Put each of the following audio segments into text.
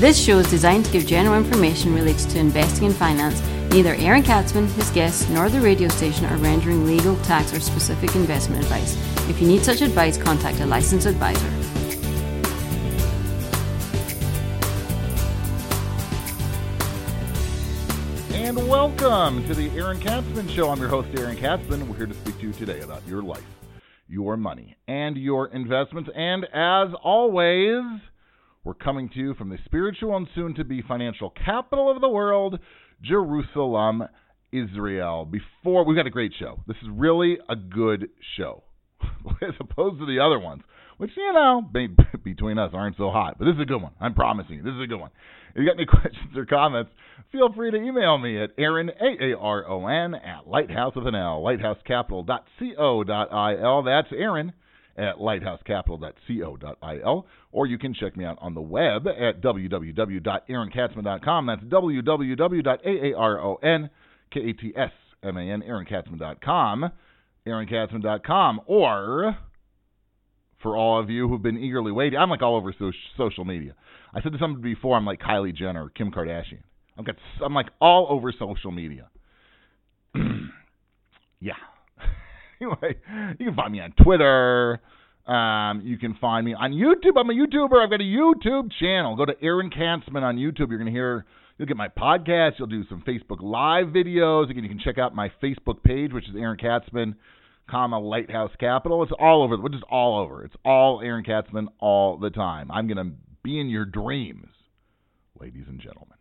This show is designed to give general information related to investing and finance. Neither Aaron Katsman, his guests, nor the radio station are rendering legal, tax, or specific investment advice. If you need such advice, contact a licensed advisor. And welcome to the Aaron Katsman Show. I'm your host, Aaron Katsman. We're here to speak to you today about your life, your money, and your investments. And as always, we're coming to you from the spiritual and soon to be financial capital of the world, Jerusalem, Israel. Before we've got a great show. This is really a good show. As opposed to the other ones, which you know, between us aren't so hot. But this is a good one. I'm promising you. This is a good one. If you got any questions or comments, feel free to email me at Aaron A A R O N at lighthouse with an L, lighthousecapital.co.il. That's Aaron at lighthousecapital.co.il, or you can check me out on the web at www.aaronkatsman.com. That's www.aaronkatsman, aaronkatsman.com, aaronkatsman.com, or for all of you who've been eagerly waiting, I'm like all over so- social media. I said to somebody before, I'm like Kylie Jenner, Kim Kardashian. I'm, got, I'm like all over social media. yeah. Anyway, you can find me on Twitter. Um, you can find me on YouTube. I'm a YouTuber. I've got a YouTube channel. Go to Aaron Katsman on YouTube. You're going to hear, you'll get my podcast. You'll do some Facebook Live videos. Again, you can check out my Facebook page, which is Aaron Katsman, comma Lighthouse Capital. It's all over. Which is all over. It's all Aaron Katsman all the time. I'm going to be in your dreams, ladies and gentlemen.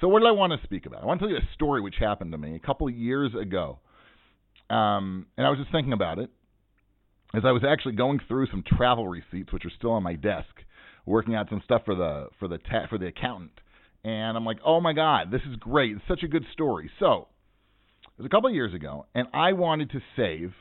So, what do I want to speak about? I want to tell you a story which happened to me a couple years ago. Um, and I was just thinking about it as I was actually going through some travel receipts, which are still on my desk, working out some stuff for the for the ta- for the accountant. And I'm like, oh my god, this is great! It's such a good story. So it was a couple of years ago, and I wanted to save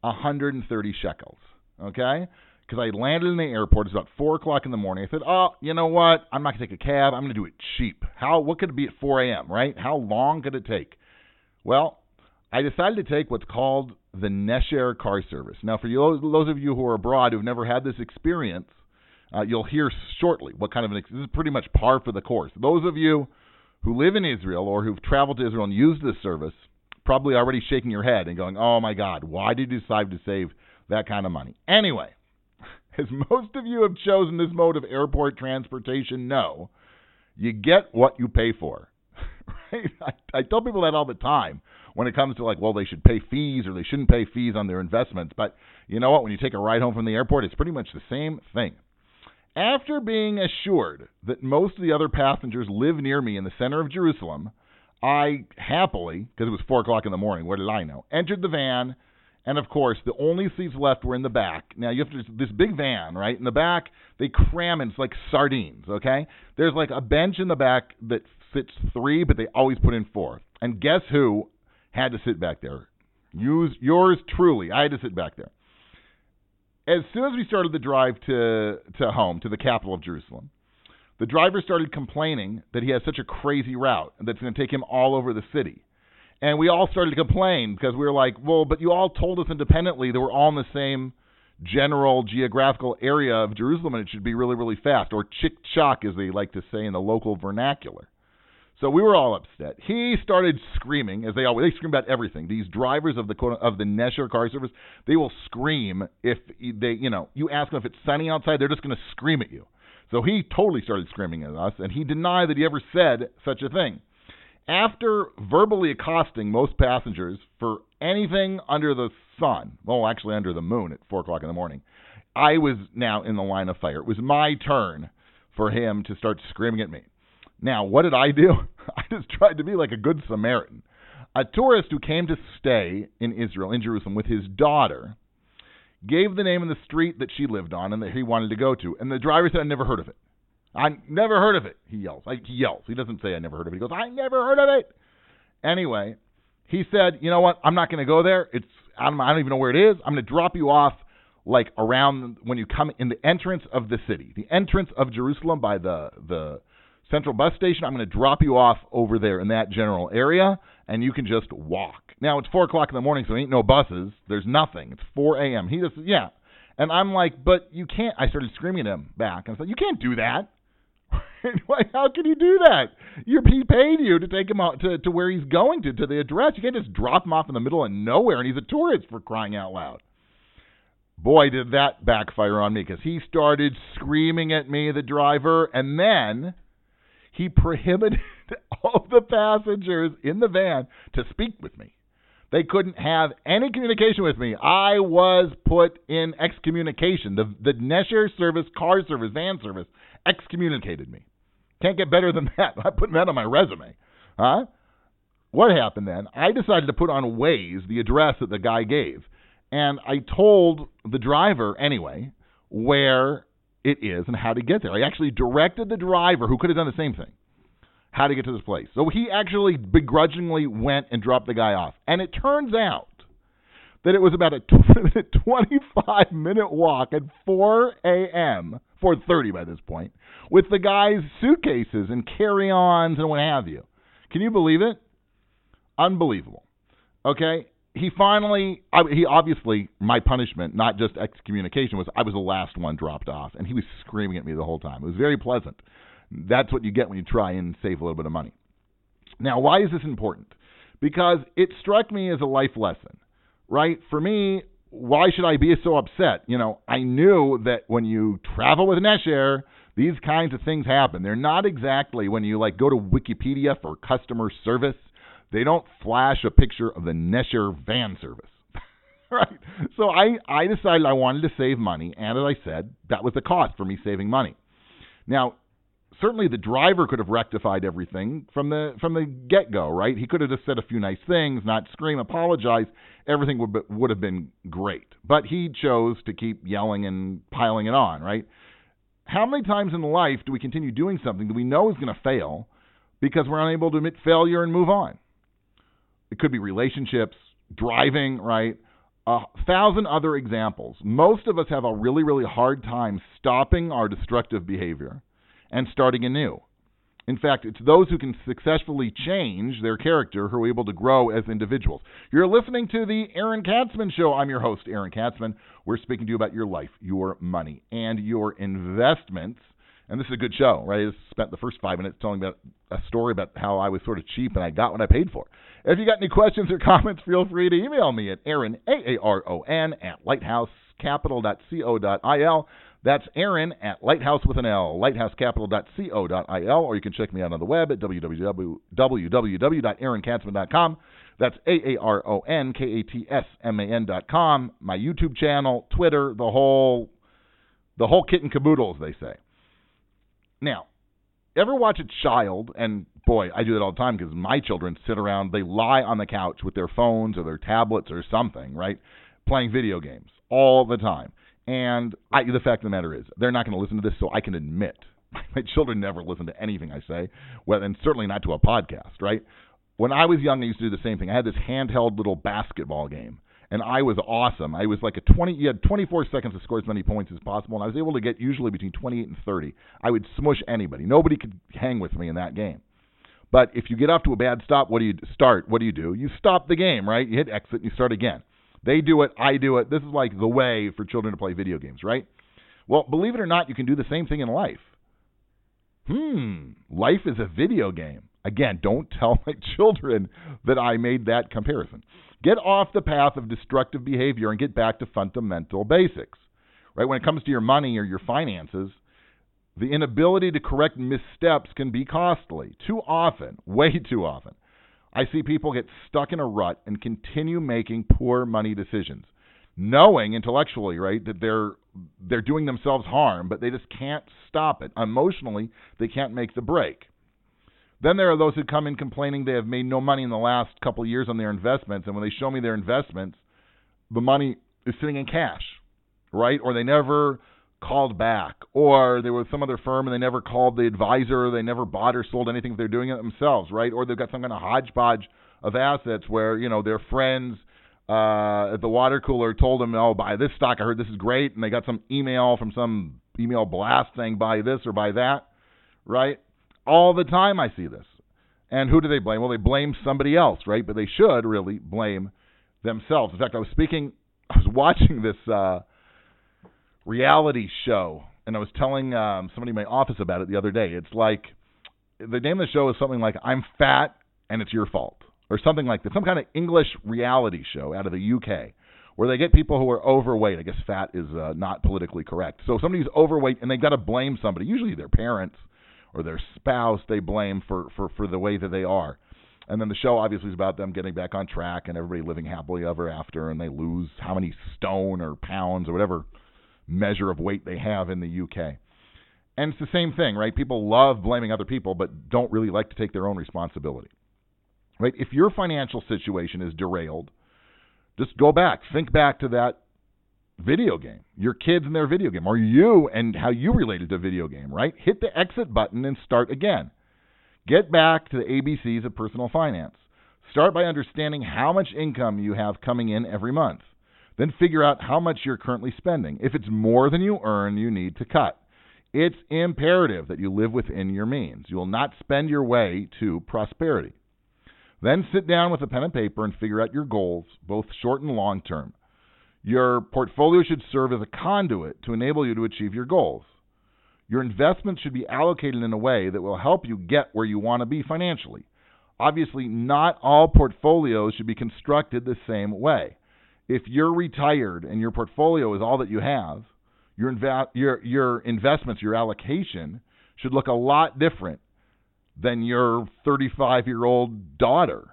130 shekels. Okay, because I landed in the airport. It's about four o'clock in the morning. I said, "Oh, you know what? I'm not gonna take a cab. I'm gonna do it cheap. How? What could it be at 4 a.m. Right? How long could it take?" Well, I decided to take what's called the Nesher car service. Now, for you, those of you who are abroad who've never had this experience, uh, you'll hear shortly what kind of an. This is pretty much par for the course. Those of you who live in Israel or who've traveled to Israel and used this service probably already shaking your head and going, "Oh my God, why did you decide to save that kind of money?" Anyway, as most of you have chosen this mode of airport transportation, no, you get what you pay for. right? I, I tell people that all the time when it comes to like, well, they should pay fees or they shouldn't pay fees on their investments. But you know what? When you take a ride home from the airport, it's pretty much the same thing. After being assured that most of the other passengers live near me in the center of Jerusalem, I happily, because it was four o'clock in the morning, what did I know? Entered the van, and of course, the only seats left were in the back. Now you have to this big van, right? In the back, they cram in it's like sardines. Okay, there's like a bench in the back that fits three, but they always put in four. And guess who had to sit back there. Use yours truly. I had to sit back there. As soon as we started the drive to to home to the capital of Jerusalem, the driver started complaining that he has such a crazy route that's going to take him all over the city. And we all started to complain because we were like, "Well, but you all told us independently that we're all in the same general geographical area of Jerusalem and it should be really really fast or chick chock as they like to say in the local vernacular." So we were all upset. He started screaming, as they always they scream about everything. These drivers of the quote, of the Nesher car service, they will scream if they, you know, you ask them if it's sunny outside, they're just going to scream at you. So he totally started screaming at us, and he denied that he ever said such a thing. After verbally accosting most passengers for anything under the sun, well, actually under the moon at four o'clock in the morning, I was now in the line of fire. It was my turn for him to start screaming at me. Now, what did I do? I just tried to be like a good Samaritan. A tourist who came to stay in Israel, in Jerusalem, with his daughter, gave the name of the street that she lived on and that he wanted to go to. And the driver said, I never heard of it. I never heard of it. He yells. I, he yells. He doesn't say I never heard of it. He goes, I never heard of it. Anyway, he said, you know what? I'm not going to go there. It's I don't, I don't even know where it is. I'm going to drop you off like around when you come in the entrance of the city, the entrance of Jerusalem by the the Central Bus Station. I'm going to drop you off over there in that general area, and you can just walk. Now it's four o'clock in the morning, so there ain't no buses. There's nothing. It's 4 a.m. He just yeah, and I'm like, but you can't. I started screaming at him back, and I said, you can't do that. How can you do that? You're, he paid you to take him out to, to where he's going to, to the address. You can't just drop him off in the middle of nowhere, and he's a tourist for crying out loud. Boy, did that backfire on me because he started screaming at me, the driver, and then he prohibited all the passengers in the van to speak with me. They couldn't have any communication with me. I was put in excommunication. The the Nesher service, car service, van service excommunicated me. Can't get better than that. I'm putting that on my resume. Huh? What happened then? I decided to put on Waze the address that the guy gave. And I told the driver anyway where it is and how to get there. I actually directed the driver, who could have done the same thing, how to get to this place. So he actually begrudgingly went and dropped the guy off. And it turns out that it was about a 25 minute walk at 4 a.m. 4:30 by this point, with the guy's suitcases and carry-ons and what have you. Can you believe it? Unbelievable. Okay, he finally, I, he obviously, my punishment, not just excommunication, was I was the last one dropped off, and he was screaming at me the whole time. It was very pleasant. That's what you get when you try and save a little bit of money. Now, why is this important? Because it struck me as a life lesson, right? For me, why should I be so upset? You know, I knew that when you travel with Nesher, these kinds of things happen. They're not exactly when you like go to Wikipedia for customer service, they don't flash a picture of the Nesher van service. right? So I I decided I wanted to save money, and as I said, that was the cost for me saving money. Now, certainly the driver could have rectified everything from the from the get go, right? He could have just said a few nice things, not scream, apologize. Everything would would have been great, but he chose to keep yelling and piling it on, right? How many times in life do we continue doing something that we know is going to fail because we're unable to admit failure and move on? It could be relationships, driving, right? A thousand other examples. Most of us have a really, really hard time stopping our destructive behavior and starting anew. In fact, it's those who can successfully change their character who are able to grow as individuals. You're listening to the Aaron Katsman Show. I'm your host, Aaron Katsman. We're speaking to you about your life, your money, and your investments. And this is a good show, right? I spent the first five minutes telling about a story about how I was sort of cheap and I got what I paid for. If you got any questions or comments, feel free to email me at Aaron, A-A-R-O-N, at lighthousecapital.co.il. That's Aaron at Lighthouse with an L, lighthousecapital.co.il, or you can check me out on the web at www.aaronkatsman.com. That's A-A-R-O-N-K-A-T-S-M-A-N.com. My YouTube channel, Twitter, the whole, the whole kit and caboodle, as they say. Now, ever watch a child, and boy, I do that all the time because my children sit around, they lie on the couch with their phones or their tablets or something, right, playing video games all the time. And I, the fact of the matter is, they're not going to listen to this, so I can admit my children never listen to anything I say, well, and certainly not to a podcast, right? When I was young, I used to do the same thing. I had this handheld little basketball game, and I was awesome. I was like a 20, you had 24 seconds to score as many points as possible, and I was able to get usually between 28 and 30. I would smush anybody. Nobody could hang with me in that game. But if you get off to a bad stop, what do you start? What do you do? You stop the game, right? You hit exit and you start again. They do it, I do it. This is like the way for children to play video games, right? Well, believe it or not, you can do the same thing in life. Hmm, life is a video game. Again, don't tell my children that I made that comparison. Get off the path of destructive behavior and get back to fundamental basics. Right? When it comes to your money or your finances, the inability to correct missteps can be costly. Too often, way too often. I see people get stuck in a rut and continue making poor money decisions, knowing intellectually, right, that they're they're doing themselves harm, but they just can't stop it. Emotionally, they can't make the break. Then there are those who come in complaining they have made no money in the last couple of years on their investments, and when they show me their investments, the money is sitting in cash, right? Or they never called back, or there was some other firm and they never called the advisor, they never bought or sold anything if they're doing it themselves, right? Or they've got some kind of hodgepodge of assets where you know their friends uh, at the water cooler told them, "Oh, buy this stock. I heard this is great," and they got some email from some email blast saying, "Buy this or buy that," right? All the time I see this. And who do they blame? Well, they blame somebody else, right? But they should really blame themselves. In fact, I was speaking, I was watching this. Uh, reality show and I was telling um, somebody in my office about it the other day. It's like the name of the show is something like "I'm fat and it's your fault" or something like that. Some kind of English reality show out of the UK where they get people who are overweight. I guess fat is uh, not politically correct. So somebody's overweight and they've got to blame somebody, usually their parents or their spouse. They blame for for for the way that they are. And then the show obviously is about them getting back on track and everybody living happily ever after, and they lose how many stone or pounds or whatever measure of weight they have in the UK. And it's the same thing, right? People love blaming other people, but don't really like to take their own responsibility. Right? If your financial situation is derailed, just go back, think back to that video game, your kids and their video game, or you and how you related to video game, right? Hit the exit button and start again. Get back to the ABCs of personal finance. Start by understanding how much income you have coming in every month. Then figure out how much you're currently spending. If it's more than you earn, you need to cut. It's imperative that you live within your means. You will not spend your way to prosperity. Then sit down with a pen and paper and figure out your goals, both short and long term. Your portfolio should serve as a conduit to enable you to achieve your goals. Your investments should be allocated in a way that will help you get where you want to be financially. Obviously, not all portfolios should be constructed the same way. If you're retired and your portfolio is all that you have, your, inv- your, your investments, your allocation should look a lot different than your 35 year old daughter,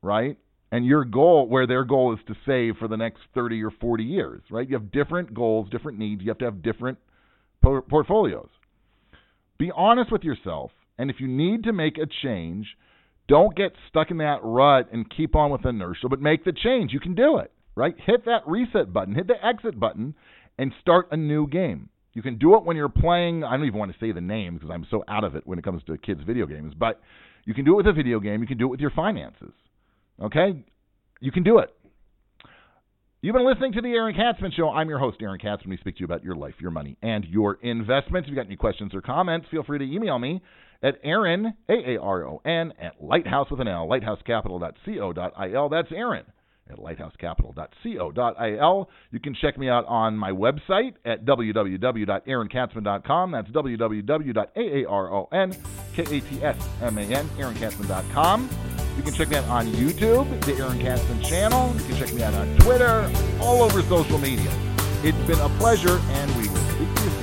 right? And your goal, where their goal is to save for the next 30 or 40 years, right? You have different goals, different needs. You have to have different por- portfolios. Be honest with yourself, and if you need to make a change, don't get stuck in that rut and keep on with inertia, but make the change. You can do it, right? Hit that reset button, hit the exit button, and start a new game. You can do it when you're playing. I don't even want to say the name because I'm so out of it when it comes to kids' video games. But you can do it with a video game. You can do it with your finances. Okay, you can do it. You've been listening to the Aaron Katsman Show. I'm your host, Aaron Katsman. We speak to you about your life, your money, and your investments. If you've got any questions or comments, feel free to email me at Aaron, A-A-R-O-N, at lighthouse with an L, lighthousecapital.co.il. That's Aaron at lighthousecapital.co.il. You can check me out on my website at www.aaronkatsman.com. That's www.aaronkatsman, aaronkatsman.com. You can check me out on YouTube, the Aaron Katsman channel. You can check me out on Twitter, all over social media. It's been a pleasure, and we will